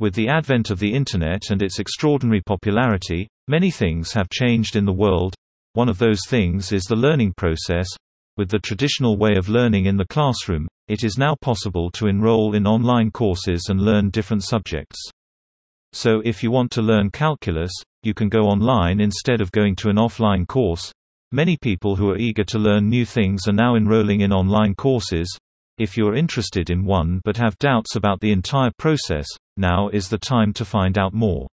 With the advent of the Internet and its extraordinary popularity, many things have changed in the world. One of those things is the learning process. With the traditional way of learning in the classroom, it is now possible to enroll in online courses and learn different subjects. So if you want to learn calculus, you can go online instead of going to an offline course. Many people who are eager to learn new things are now enrolling in online courses. If you are interested in one but have doubts about the entire process, now is the time to find out more.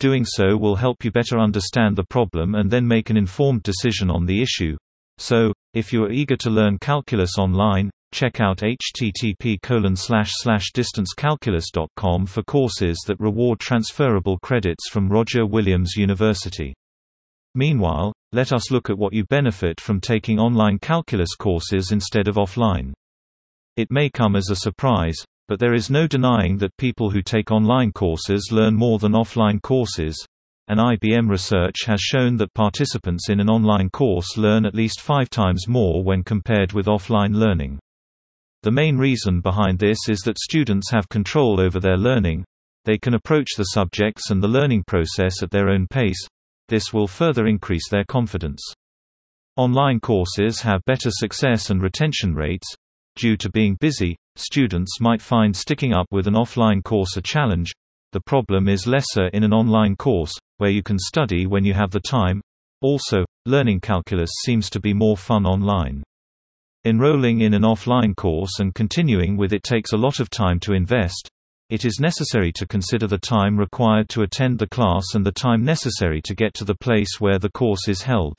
Doing so will help you better understand the problem and then make an informed decision on the issue. So, if you are eager to learn calculus online, check out http distancecalculus.com for courses that reward transferable credits from Roger Williams University. Meanwhile, let us look at what you benefit from taking online calculus courses instead of offline. It may come as a surprise, but there is no denying that people who take online courses learn more than offline courses. An IBM research has shown that participants in an online course learn at least five times more when compared with offline learning. The main reason behind this is that students have control over their learning. They can approach the subjects and the learning process at their own pace. This will further increase their confidence. Online courses have better success and retention rates, Due to being busy, students might find sticking up with an offline course a challenge. The problem is lesser in an online course, where you can study when you have the time. Also, learning calculus seems to be more fun online. Enrolling in an offline course and continuing with it takes a lot of time to invest. It is necessary to consider the time required to attend the class and the time necessary to get to the place where the course is held.